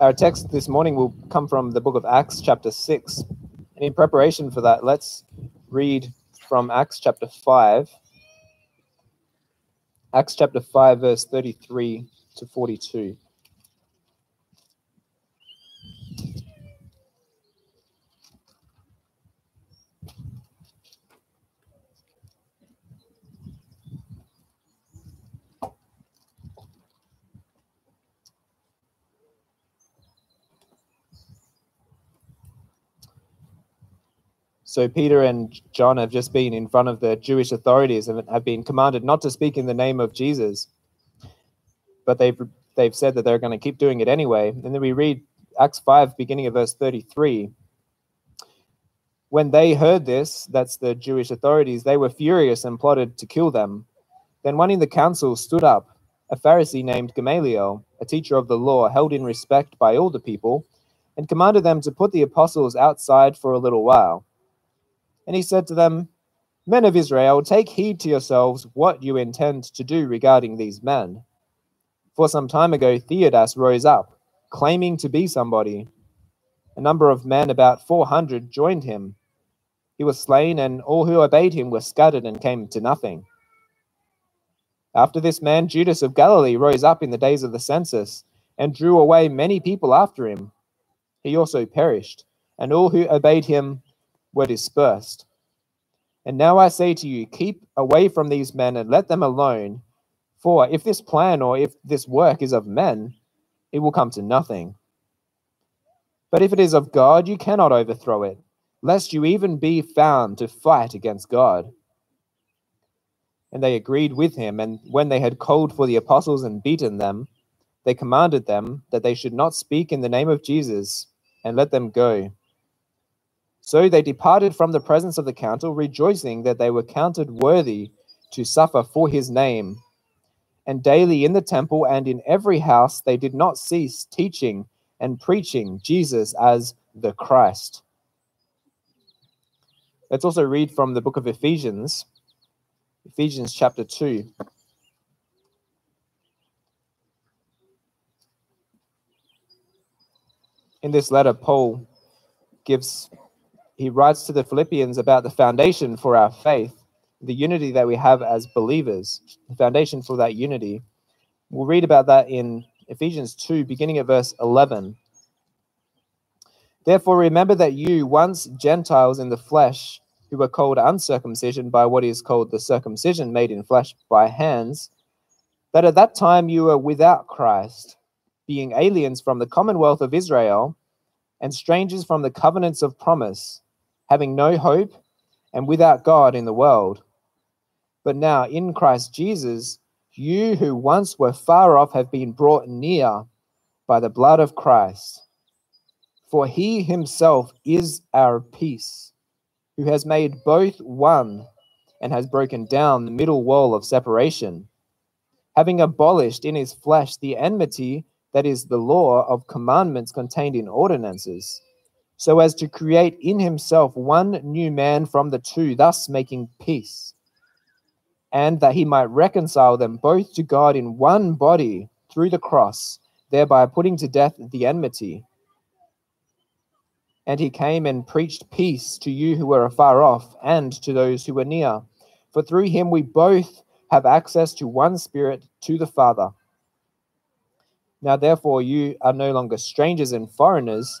our text this morning will come from the book of Acts, chapter 6. And in preparation for that, let's read from Acts chapter 5. Acts chapter 5, verse 33 to 42. So Peter and John have just been in front of the Jewish authorities and have been commanded not to speak in the name of Jesus. But they've they've said that they're going to keep doing it anyway. And then we read Acts 5 beginning of verse 33. When they heard this, that's the Jewish authorities, they were furious and plotted to kill them. Then one in the council stood up, a Pharisee named Gamaliel, a teacher of the law held in respect by all the people, and commanded them to put the apostles outside for a little while. And he said to them, Men of Israel, take heed to yourselves what you intend to do regarding these men. For some time ago, Theudas rose up, claiming to be somebody. A number of men, about 400, joined him. He was slain, and all who obeyed him were scattered and came to nothing. After this man, Judas of Galilee rose up in the days of the census and drew away many people after him. He also perished, and all who obeyed him were dispersed. And now I say to you, keep away from these men and let them alone. For if this plan or if this work is of men, it will come to nothing. But if it is of God, you cannot overthrow it, lest you even be found to fight against God. And they agreed with him, and when they had called for the apostles and beaten them, they commanded them that they should not speak in the name of Jesus, and let them go. So they departed from the presence of the council, rejoicing that they were counted worthy to suffer for his name. And daily in the temple and in every house they did not cease teaching and preaching Jesus as the Christ. Let's also read from the book of Ephesians, Ephesians chapter 2. In this letter, Paul gives he writes to the Philippians about the foundation for our faith, the unity that we have as believers, the foundation for that unity. We'll read about that in Ephesians 2, beginning at verse 11. Therefore, remember that you, once Gentiles in the flesh, who were called uncircumcision by what is called the circumcision made in flesh by hands, that at that time you were without Christ, being aliens from the commonwealth of Israel and strangers from the covenants of promise having no hope and without God in the world. But now in Christ Jesus, you who once were far off have been brought near by the blood of Christ. For he himself is our peace, who has made both one and has broken down the middle wall of separation, having abolished in his flesh the enmity that is the law of commandments contained in ordinances so as to create in himself one new man from the two, thus making peace, and that he might reconcile them both to God in one body through the cross, thereby putting to death the enmity. And he came and preached peace to you who were afar off and to those who were near. For through him we both have access to one Spirit to the Father. Now, therefore, you are no longer strangers and foreigners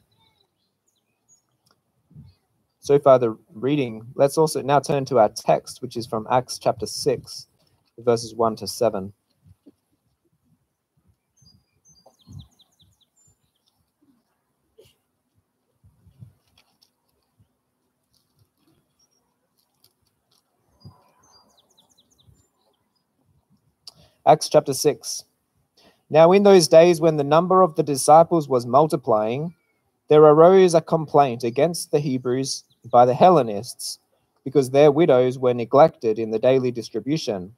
So far, the reading. Let's also now turn to our text, which is from Acts chapter 6, verses 1 to 7. Acts chapter 6. Now, in those days when the number of the disciples was multiplying, there arose a complaint against the Hebrews by the Hellenists because their widows were neglected in the daily distribution.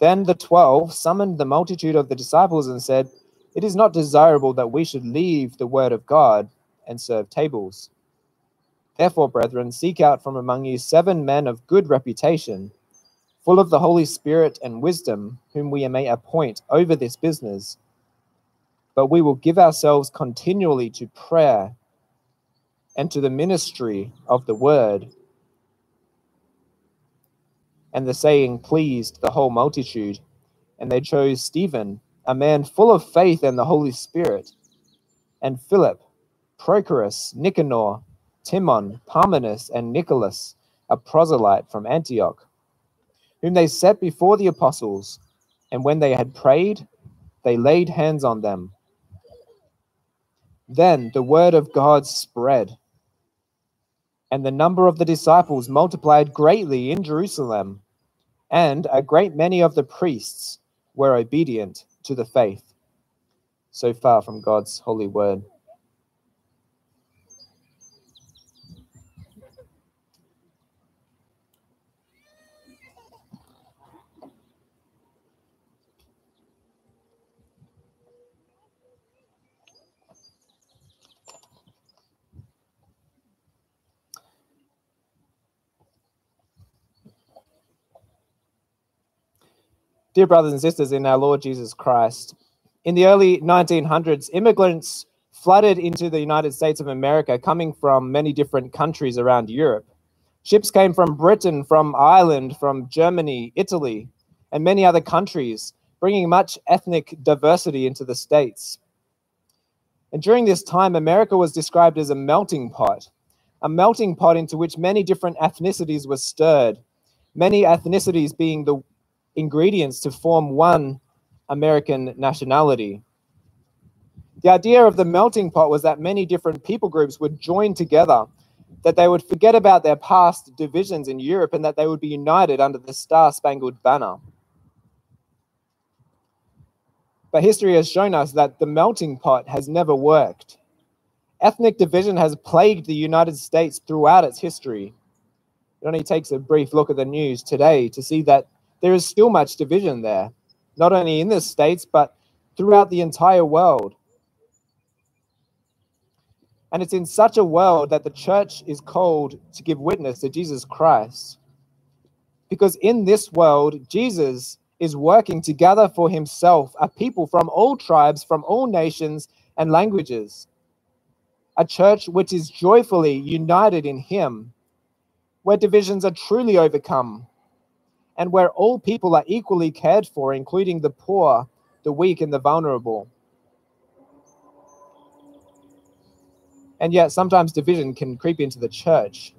Then the twelve summoned the multitude of the disciples and said, It is not desirable that we should leave the word of God and serve tables. Therefore, brethren, seek out from among you seven men of good reputation, full of the Holy Spirit and wisdom, whom we may appoint over this business. But we will give ourselves continually to prayer and to the ministry of the word. And the saying pleased the whole multitude, and they chose Stephen, a man full of faith and the Holy Spirit, and Philip, Prochorus, Nicanor, Timon, Parmenas, and Nicholas, a proselyte from Antioch, whom they set before the apostles, and when they had prayed, they laid hands on them. Then the word of God spread and the number of the disciples multiplied greatly in Jerusalem, and a great many of the priests were obedient to the faith. So far from God's holy word. Dear brothers and sisters in our Lord Jesus Christ, in the early 1900s, immigrants flooded into the United States of America coming from many different countries around Europe. Ships came from Britain, from Ireland, from Germany, Italy, and many other countries, bringing much ethnic diversity into the States. And during this time, America was described as a melting pot, a melting pot into which many different ethnicities were stirred, many ethnicities being the ingredients to form one American nationality. The idea of the melting pot was that many different people groups would join together, that they would forget about their past divisions in Europe, and that they would be united under the Star Spangled Banner. But history has shown us that the melting pot has never worked. Ethnic division has plagued the United States throughout its history. It only takes a brief look at the news today to see that there is still much division there, not only in the States, but throughout the entire world. And it's in such a world that the church is called to give witness to Jesus Christ. Because in this world, Jesus is working to gather for himself a people from all tribes, from all nations and languages. A church which is joyfully united in him, where divisions are truly overcome, and where all people are equally cared for, including the poor, the weak, and the vulnerable. And yet, sometimes division can creep into the church.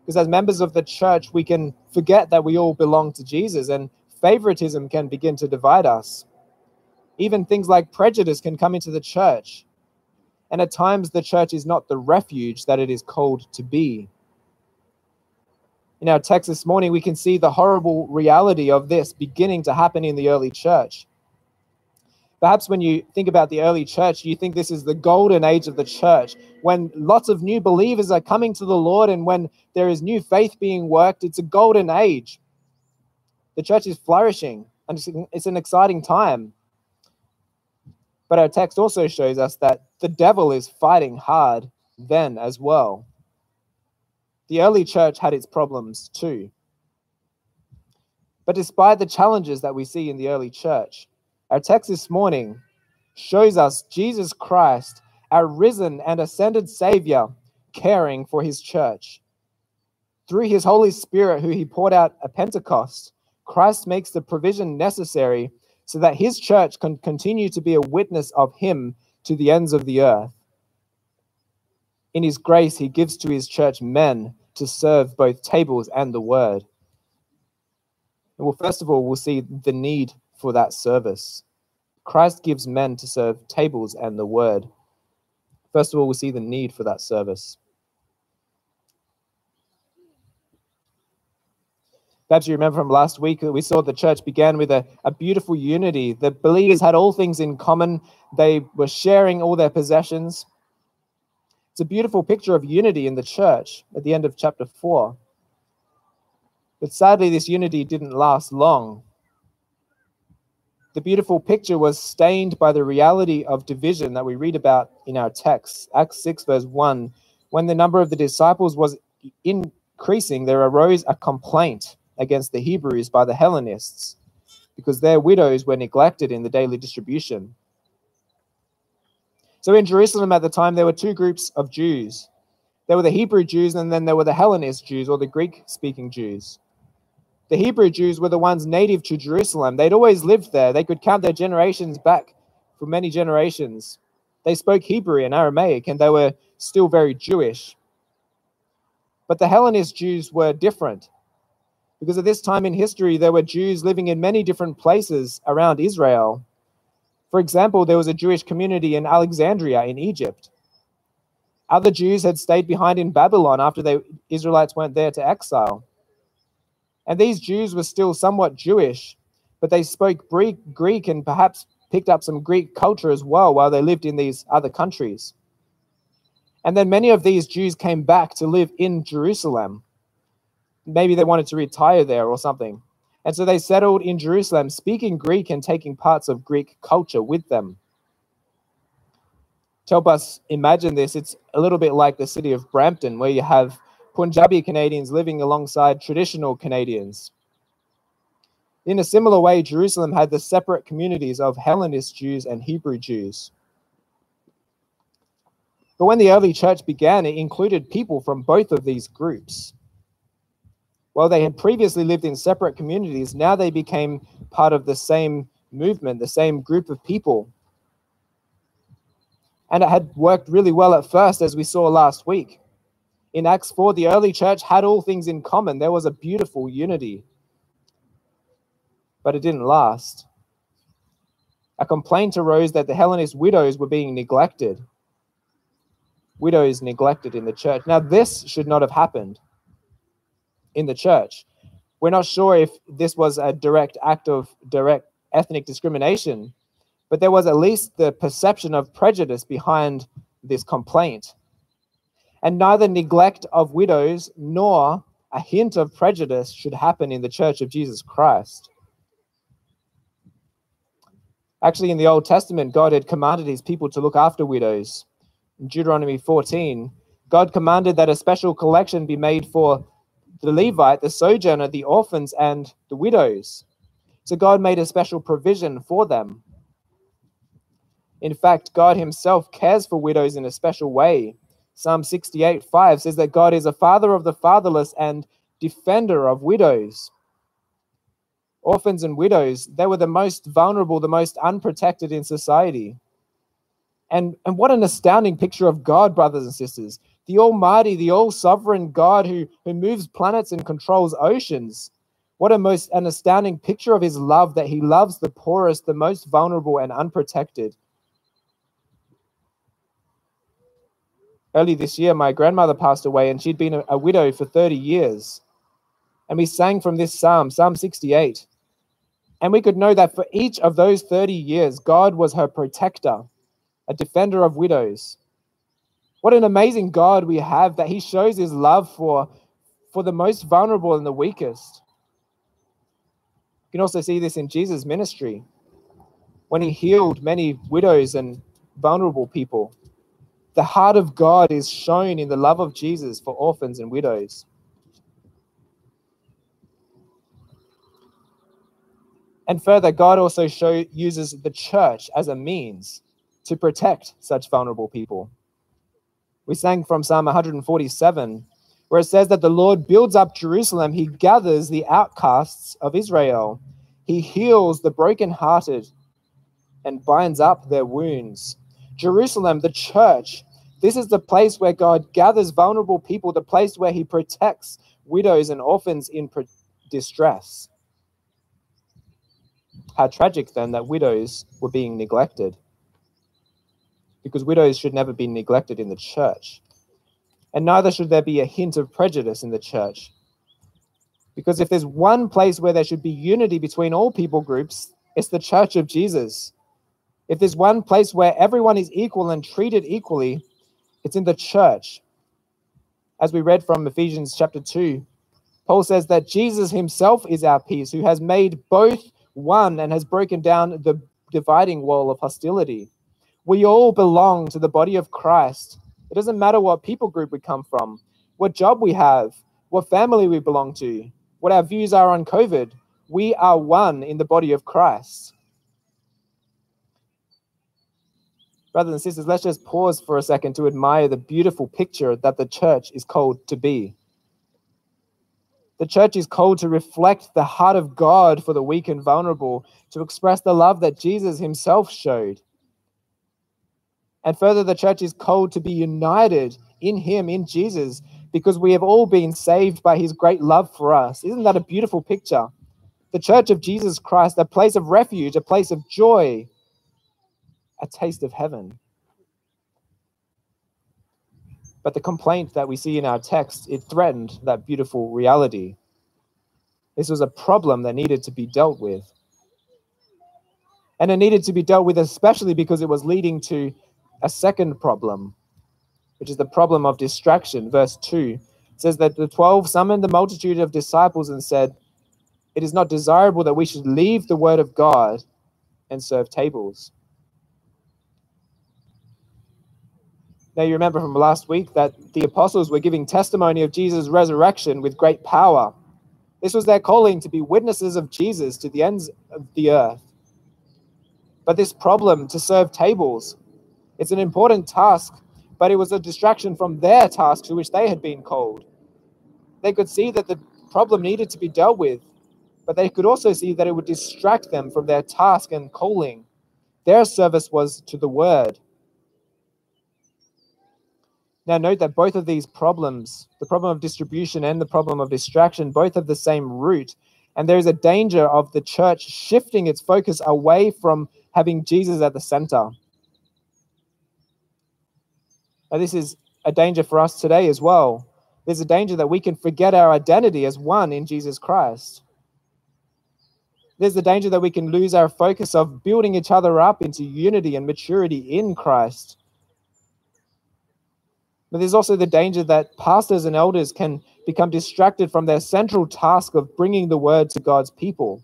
Because as members of the church, we can forget that we all belong to Jesus, and favoritism can begin to divide us. Even things like prejudice can come into the church. And at times, the church is not the refuge that it is called to be in our text this morning, we can see the horrible reality of this beginning to happen in the early church. Perhaps when you think about the early church, you think this is the golden age of the church, when lots of new believers are coming to the Lord and when there is new faith being worked. It's a golden age. The church is flourishing and it's an exciting time. But our text also shows us that the devil is fighting hard then as well. The early church had its problems too. But despite the challenges that we see in the early church, our text this morning shows us Jesus Christ, our risen and ascended Savior, caring for his church. Through his Holy Spirit, who he poured out at Pentecost, Christ makes the provision necessary so that his church can continue to be a witness of him to the ends of the earth. In his grace, he gives to his church men to serve both tables and the word. Well, first of all, we'll see the need for that service. Christ gives men to serve tables and the word. First of all, we'll see the need for that service. Perhaps you remember from last week that we saw the church began with a, a beautiful unity. The believers had all things in common, they were sharing all their possessions. It's a beautiful picture of unity in the church at the end of chapter 4. But sadly, this unity didn't last long. The beautiful picture was stained by the reality of division that we read about in our text. Acts 6, verse 1 When the number of the disciples was increasing, there arose a complaint against the Hebrews by the Hellenists because their widows were neglected in the daily distribution. So in Jerusalem at the time, there were two groups of Jews. There were the Hebrew Jews, and then there were the Hellenist Jews, or the Greek speaking Jews. The Hebrew Jews were the ones native to Jerusalem. They'd always lived there. They could count their generations back for many generations. They spoke Hebrew and Aramaic, and they were still very Jewish. But the Hellenist Jews were different. Because at this time in history, there were Jews living in many different places around Israel. For example, there was a Jewish community in Alexandria in Egypt. Other Jews had stayed behind in Babylon after the Israelites went there to exile. And these Jews were still somewhat Jewish, but they spoke Greek and perhaps picked up some Greek culture as well while they lived in these other countries. And then many of these Jews came back to live in Jerusalem. Maybe they wanted to retire there or something. And so they settled in Jerusalem, speaking Greek and taking parts of Greek culture with them. To help us imagine this, it's a little bit like the city of Brampton, where you have Punjabi Canadians living alongside traditional Canadians. In a similar way, Jerusalem had the separate communities of Hellenist Jews and Hebrew Jews. But when the early church began, it included people from both of these groups. While they had previously lived in separate communities, now they became part of the same movement, the same group of people. And it had worked really well at first, as we saw last week. In Acts 4, the early church had all things in common. There was a beautiful unity. But it didn't last. A complaint arose that the Hellenist widows were being neglected. Widows neglected in the church. Now, this should not have happened in the church. We're not sure if this was a direct act of direct ethnic discrimination, but there was at least the perception of prejudice behind this complaint. And neither neglect of widows nor a hint of prejudice should happen in the church of Jesus Christ. Actually, in the Old Testament, God had commanded his people to look after widows. In Deuteronomy 14, God commanded that a special collection be made for the Levite, the sojourner, the orphans, and the widows. So God made a special provision for them. In fact, God Himself cares for widows in a special way. Psalm 68 5 says that God is a father of the fatherless and defender of widows. Orphans and widows, they were the most vulnerable, the most unprotected in society. And, and what an astounding picture of God, brothers and sisters the Almighty, the all sovereign God who, who moves planets and controls oceans. What a most an astounding picture of his love that he loves the poorest, the most vulnerable, and unprotected. Early this year, my grandmother passed away, and she'd been a, a widow for 30 years. And we sang from this psalm, Psalm 68. And we could know that for each of those 30 years, God was her protector, a defender of widows. What an amazing God we have that He shows His love for, for the most vulnerable and the weakest. You can also see this in Jesus' ministry when He healed many widows and vulnerable people. The heart of God is shown in the love of Jesus for orphans and widows. And further, God also show, uses the church as a means to protect such vulnerable people. We sang from Psalm 147, where it says that the Lord builds up Jerusalem, he gathers the outcasts of Israel, he heals the brokenhearted and binds up their wounds. Jerusalem, the church, this is the place where God gathers vulnerable people, the place where he protects widows and orphans in distress. How tragic then that widows were being neglected because widows should never be neglected in the church. And neither should there be a hint of prejudice in the church. Because if there's one place where there should be unity between all people groups, it's the church of Jesus. If there's one place where everyone is equal and treated equally, It's in the church. As we read from Ephesians chapter 2, Paul says that Jesus himself is our peace, who has made both one and has broken down the dividing wall of hostility. We all belong to the body of Christ. It doesn't matter what people group we come from, what job we have, what family we belong to, what our views are on COVID. We are one in the body of Christ. Brothers and sisters, let's just pause for a second to admire the beautiful picture that the church is called to be. The church is called to reflect the heart of God for the weak and vulnerable, to express the love that Jesus himself showed. And further, the church is called to be united in him, in Jesus, because we have all been saved by his great love for us. Isn't that a beautiful picture? The church of Jesus Christ, a place of refuge, a place of joy, a taste of heaven. But the complaint that we see in our text, it threatened that beautiful reality. This was a problem that needed to be dealt with. And it needed to be dealt with especially because it was leading to a second problem, which is the problem of distraction. Verse 2 says that the 12 summoned the multitude of disciples and said, It is not desirable that we should leave the word of God and serve tables. Now, you remember from last week that the apostles were giving testimony of Jesus' resurrection with great power. This was their calling to be witnesses of Jesus to the ends of the earth. But this problem to serve tables, it's an important task, but it was a distraction from their task to which they had been called. They could see that the problem needed to be dealt with, but they could also see that it would distract them from their task and calling. Their service was to the word. Now, note that both of these problems, the problem of distribution and the problem of distraction, both have the same root. And there is a danger of the church shifting its focus away from having Jesus at the center. This is a danger for us today as well. There's a danger that we can forget our identity as one in Jesus Christ. There's the danger that we can lose our focus of building each other up into unity and maturity in Christ but there's also the danger that pastors and elders can become distracted from their central task of bringing the word to God's people.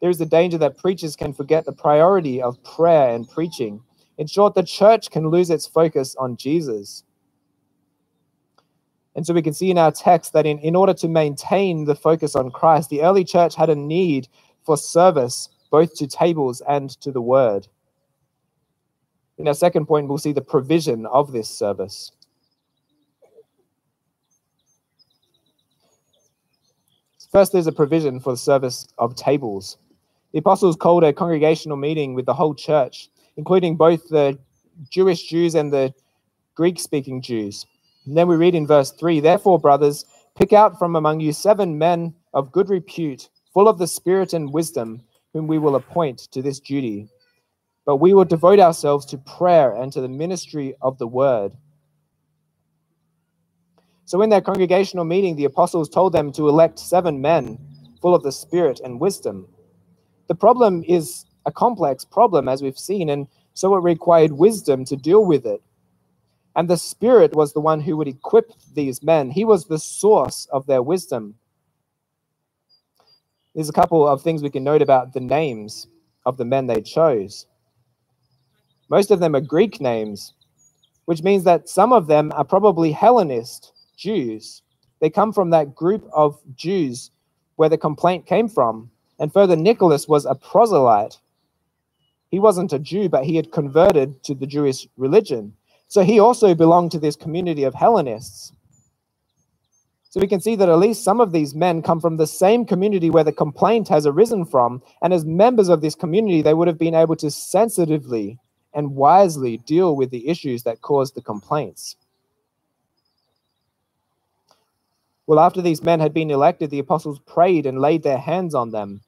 There is the danger that preachers can forget the priority of prayer and preaching. In short, the church can lose its focus on Jesus. And so we can see in our text that in, in order to maintain the focus on Christ, the early church had a need for service, both to tables and to the word. In our second point, we'll see the provision of this service. First, there's a provision for the service of tables. The apostles called a congregational meeting with the whole church, including both the Jewish Jews and the Greek speaking Jews. And then we read in verse 3 Therefore, brothers, pick out from among you seven men of good repute, full of the Spirit and wisdom, whom we will appoint to this duty but we will devote ourselves to prayer and to the ministry of the word. So, in their congregational meeting, the apostles told them to elect seven men full of the Spirit and wisdom. The problem is a complex problem, as we've seen, and so it required wisdom to deal with it. And the Spirit was the one who would equip these men, He was the source of their wisdom. There's a couple of things we can note about the names of the men they chose. Most of them are Greek names, which means that some of them are probably Hellenist Jews. They come from that group of Jews where the complaint came from. And further, Nicholas was a proselyte. He wasn't a Jew, but he had converted to the Jewish religion. So he also belonged to this community of Hellenists. So we can see that at least some of these men come from the same community where the complaint has arisen from. And as members of this community, they would have been able to sensitively and wisely deal with the issues that caused the complaints. Well, after these men had been elected, the apostles prayed and laid their hands on them.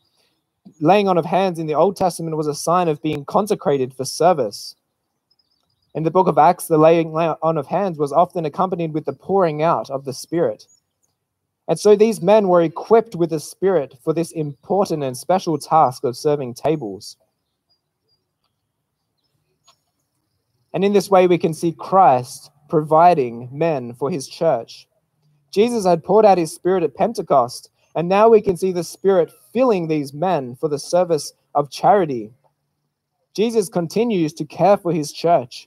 Laying on of hands in the Old Testament was a sign of being consecrated for service. In the book of Acts, the laying on of hands was often accompanied with the pouring out of the Spirit. And so these men were equipped with the Spirit for this important and special task of serving tables. And in this way, we can see Christ providing men for his church. Jesus had poured out his Spirit at Pentecost, and now we can see the Spirit filling these men for the service of charity. Jesus continues to care for his church.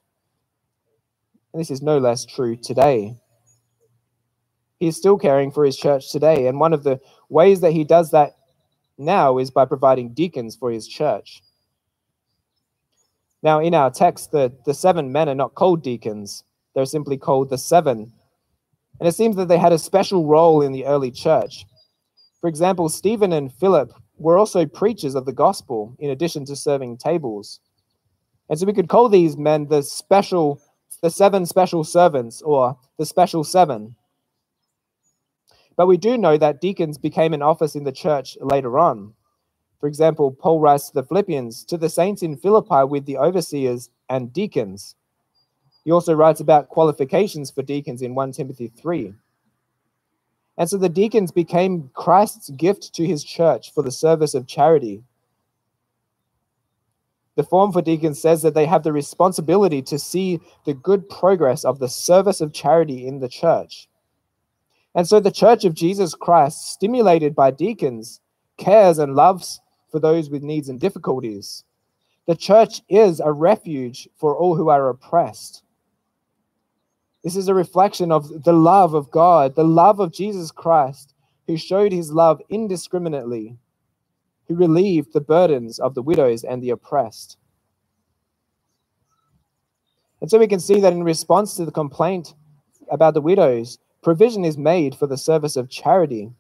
And this is no less true today. He is still caring for his church today. And one of the ways that he does that now is by providing deacons for his church. Now, in our text, the, the seven men are not called deacons, they're simply called the seven. And it seems that they had a special role in the early church. For example, Stephen and Philip were also preachers of the gospel in addition to serving tables. And so we could call these men the special, the seven special servants or the special seven. But we do know that deacons became an office in the church later on. For example, Paul writes to the Philippians, to the saints in Philippi with the overseers and deacons. He also writes about qualifications for deacons in 1 Timothy 3. And so the deacons became Christ's gift to his church for the service of charity. The form for deacons says that they have the responsibility to see the good progress of the service of charity in the church. And so the church of Jesus Christ, stimulated by deacons, cares and loves for those with needs and difficulties. The church is a refuge for all who are oppressed. This is a reflection of the love of God, the love of Jesus Christ, who showed his love indiscriminately, who relieved the burdens of the widows and the oppressed. And so we can see that in response to the complaint about the widows, provision is made for the service of charity.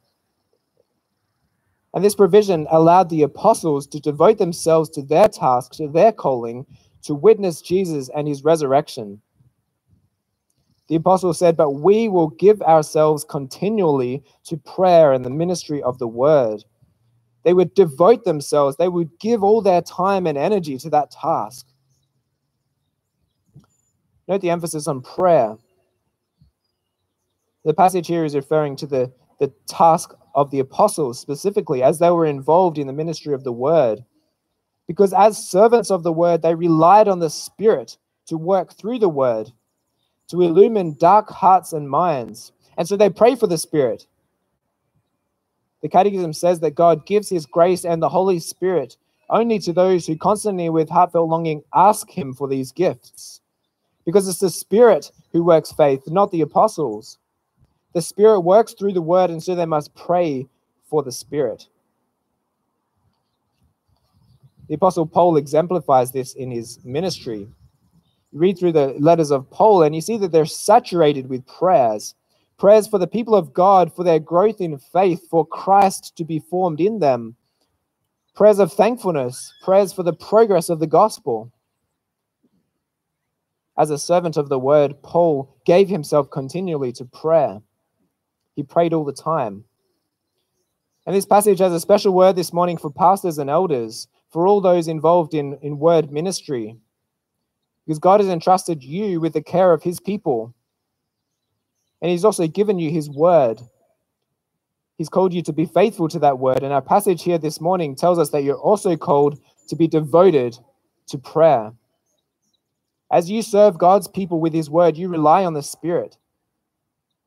And this provision allowed the apostles to devote themselves to their task, to their calling, to witness Jesus and his resurrection. The apostle said, But we will give ourselves continually to prayer and the ministry of the word. They would devote themselves, they would give all their time and energy to that task. Note the emphasis on prayer. The passage here is referring to the, the task of the apostles specifically as they were involved in the ministry of the word. Because as servants of the word, they relied on the Spirit to work through the word, to illumine dark hearts and minds. And so they pray for the Spirit. The Catechism says that God gives His grace and the Holy Spirit only to those who constantly, with heartfelt longing, ask Him for these gifts. Because it's the Spirit who works faith, not the apostles. The Spirit works through the word, and so they must pray for the Spirit. The Apostle Paul exemplifies this in his ministry. Read through the letters of Paul, and you see that they're saturated with prayers prayers for the people of God, for their growth in faith, for Christ to be formed in them, prayers of thankfulness, prayers for the progress of the gospel. As a servant of the word, Paul gave himself continually to prayer. He prayed all the time. And this passage has a special word this morning for pastors and elders, for all those involved in, in word ministry. Because God has entrusted you with the care of his people. And he's also given you his word. He's called you to be faithful to that word. And our passage here this morning tells us that you're also called to be devoted to prayer. As you serve God's people with his word, you rely on the Spirit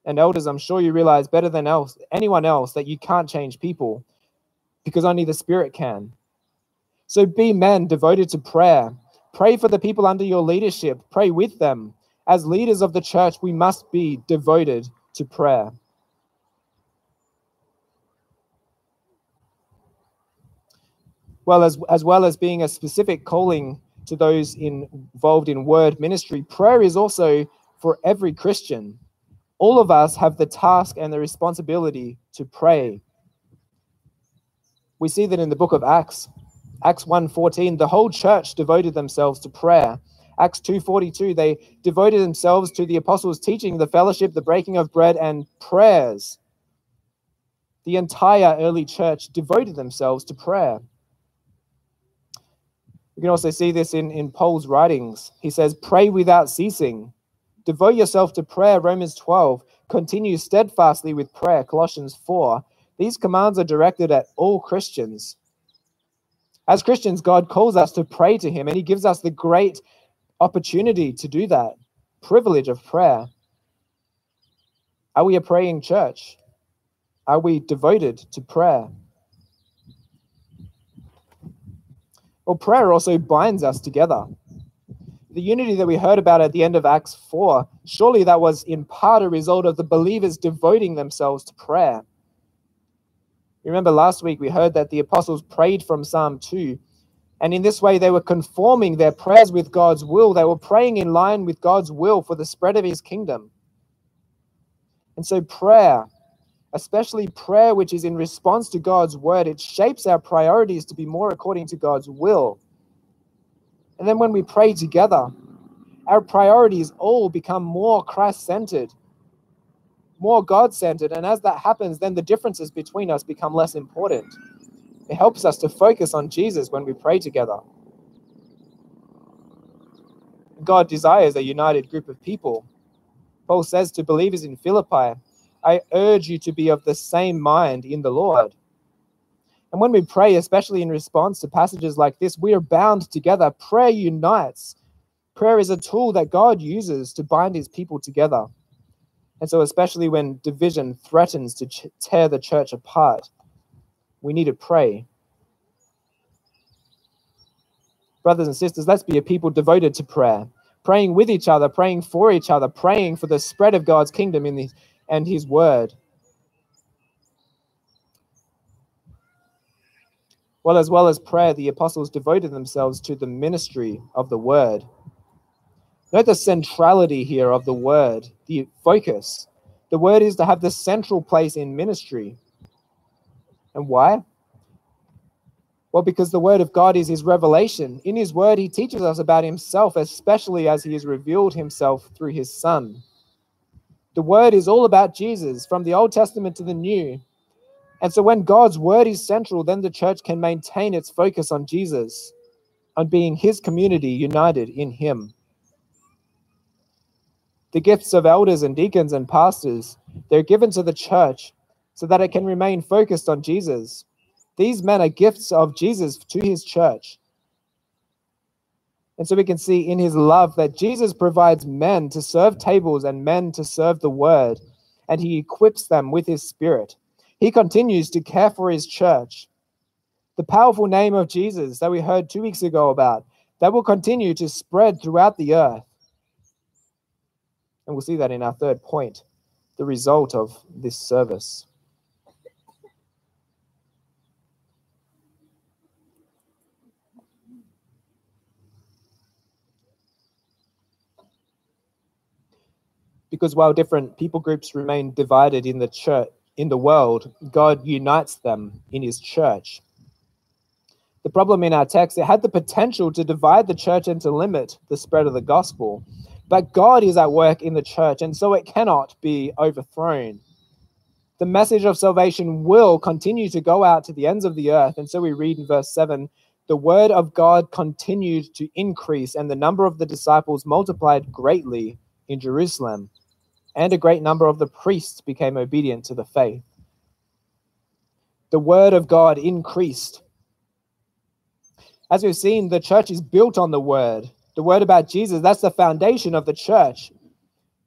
and elders, I'm sure you realize better than else anyone else that you can't change people because only the Spirit can. So be men devoted to prayer. Pray for the people under your leadership. Pray with them. As leaders of the church, we must be devoted to prayer. Well, as, as well as being a specific calling to those in, involved in word ministry, prayer is also for every Christian all of us have the task and the responsibility to pray. We see that in the book of Acts, Acts 1:14, the whole church devoted themselves to prayer. Acts 2:42, they devoted themselves to the apostles' teaching, the fellowship, the breaking of bread and prayers. The entire early church devoted themselves to prayer. You can also see this in, in Paul's writings. He says, Pray without ceasing. Devote yourself to prayer, Romans 12. Continue steadfastly with prayer, Colossians 4. These commands are directed at all Christians. As Christians, God calls us to pray to Him, and He gives us the great opportunity to do that, privilege of prayer. Are we a praying church? Are we devoted to prayer? Well, prayer also binds us together. The unity that we heard about at the end of Acts 4, surely that was in part a result of the believers devoting themselves to prayer. Remember last week we heard that the apostles prayed from Psalm 2. And in this way, they were conforming their prayers with God's will. They were praying in line with God's will for the spread of his kingdom. And so, prayer, especially prayer which is in response to God's word, it shapes our priorities to be more according to God's will. And then when we pray together, our priorities all become more Christ centered more God centered. And as that happens, then the differences between us become less important. It helps us to focus on Jesus when we pray together. God desires a united group of people. Paul says to believers in Philippi, I urge you to be of the same mind in the Lord. And when we pray, especially in response to passages like this, we are bound together. Prayer unites. Prayer is a tool that God uses to bind his people together. And so, especially when division threatens to tear the church apart, we need to pray. Brothers and sisters, let's be a people devoted to prayer, praying with each other, praying for each other, praying for the spread of God's kingdom in the, and his word. Well, as well as prayer, the apostles devoted themselves to the ministry of the word. Note the centrality here of the word, the focus. The word is to have the central place in ministry. And why? Well, because the word of God is his revelation. In his word, he teaches us about himself, especially as he has revealed himself through his son. The word is all about Jesus from the Old Testament to the New. And so when God's word is central, then the church can maintain its focus on Jesus, on being his community united in him the gifts of elders and deacons and pastors, they're given to the church so that it can remain focused on Jesus. These men are gifts of Jesus to his church. And so we can see in his love that Jesus provides men to serve tables and men to serve the word, and he equips them with his spirit. He continues to care for his church. The powerful name of Jesus that we heard two weeks ago about, that will continue to spread throughout the earth. And we'll see that in our third point the result of this service. Because while different people groups remain divided in the church, in the world, God unites them in his church. The problem in our text, it had the potential to divide the church and to limit the spread of the gospel. But God is at work in the church, and so it cannot be overthrown. The message of salvation will continue to go out to the ends of the earth. And so we read in verse 7 the word of God continued to increase, and the number of the disciples multiplied greatly in Jerusalem, and a great number of the priests became obedient to the faith. The word of God increased. As we've seen, the church is built on the word the word about Jesus, that's the foundation of the church.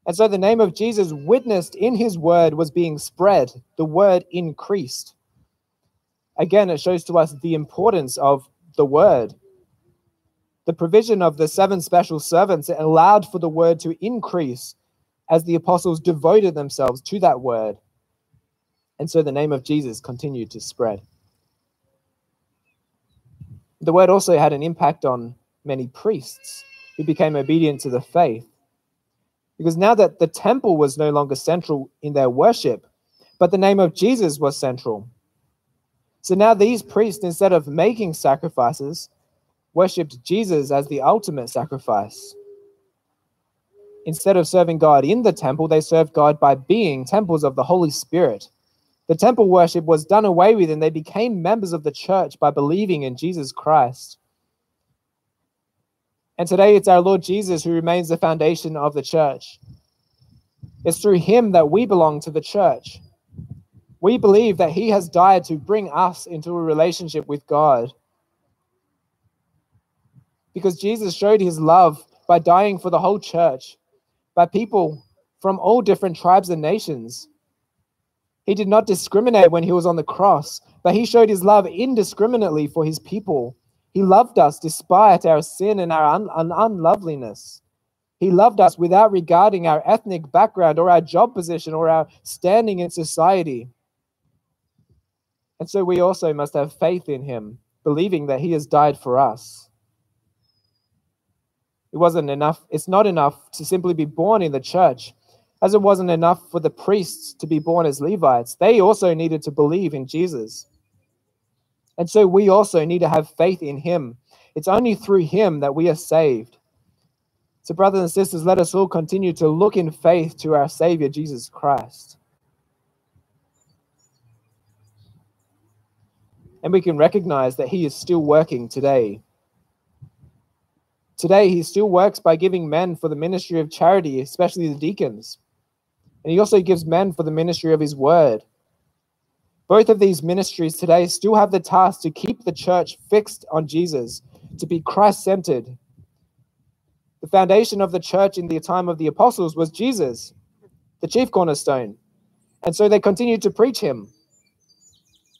And so the name of Jesus, witnessed in his word, was being spread. The word increased. Again, it shows to us the importance of the word. The provision of the seven special servants allowed for the word to increase as the apostles devoted themselves to that word. And so the name of Jesus continued to spread. The word also had an impact on many priests who became obedient to the faith. Because now that the temple was no longer central in their worship, but the name of Jesus was central. So now these priests, instead of making sacrifices, worshipped Jesus as the ultimate sacrifice. Instead of serving God in the temple, they served God by being temples of the Holy Spirit. The temple worship was done away with, and they became members of the church by believing in Jesus Christ. And today it's our Lord Jesus who remains the foundation of the church. It's through him that we belong to the church. We believe that he has died to bring us into a relationship with God. Because Jesus showed his love by dying for the whole church, by people from all different tribes and nations. He did not discriminate when he was on the cross, but he showed his love indiscriminately for his people. He loved us despite our sin and our un- un- unloveliness. He loved us without regarding our ethnic background or our job position or our standing in society. And so we also must have faith in him, believing that he has died for us. It wasn't enough, it's not enough to simply be born in the church, as it wasn't enough for the priests to be born as Levites. They also needed to believe in Jesus. And so we also need to have faith in him. It's only through him that we are saved. So, brothers and sisters, let us all continue to look in faith to our Savior, Jesus Christ. And we can recognize that He is still working today. Today, He still works by giving men for the ministry of charity, especially the deacons. And He also gives men for the ministry of His word. Both of these ministries today still have the task to keep the church fixed on Jesus, to be Christ centered, the foundation of the church in the time of the apostles was Jesus, the chief cornerstone. And so they continued to preach him.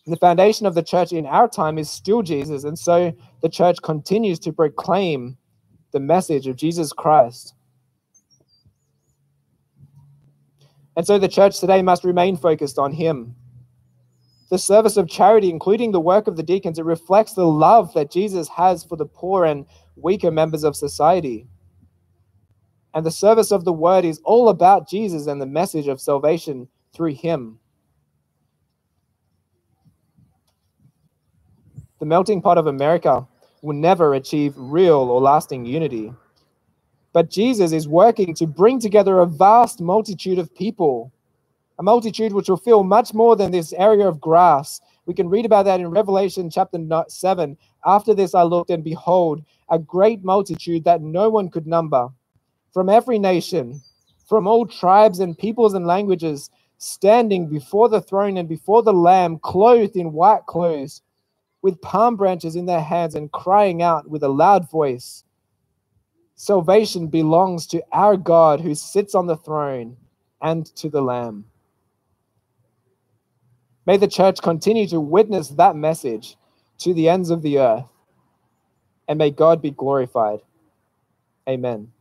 And the foundation of the church in our time is still Jesus. And so the church continues to proclaim the message of Jesus Christ. And so the church today must remain focused on him. The service of charity, including the work of the deacons, it reflects the love that Jesus has for the poor and weaker members of society. And the service of the word is all about Jesus and the message of salvation through him. The melting pot of America will never achieve real or lasting unity. But Jesus is working to bring together a vast multitude of people, a multitude which will fill much more than this area of grass. We can read about that in Revelation chapter 7. After this, I looked, and behold, a great multitude that no one could number from every nation, from all tribes and peoples and languages, standing before the throne and before the Lamb, clothed in white clothes, with palm branches in their hands, and crying out with a loud voice Salvation belongs to our God who sits on the throne and to the Lamb. May the church continue to witness that message to the ends of the earth, and may God be glorified. Amen.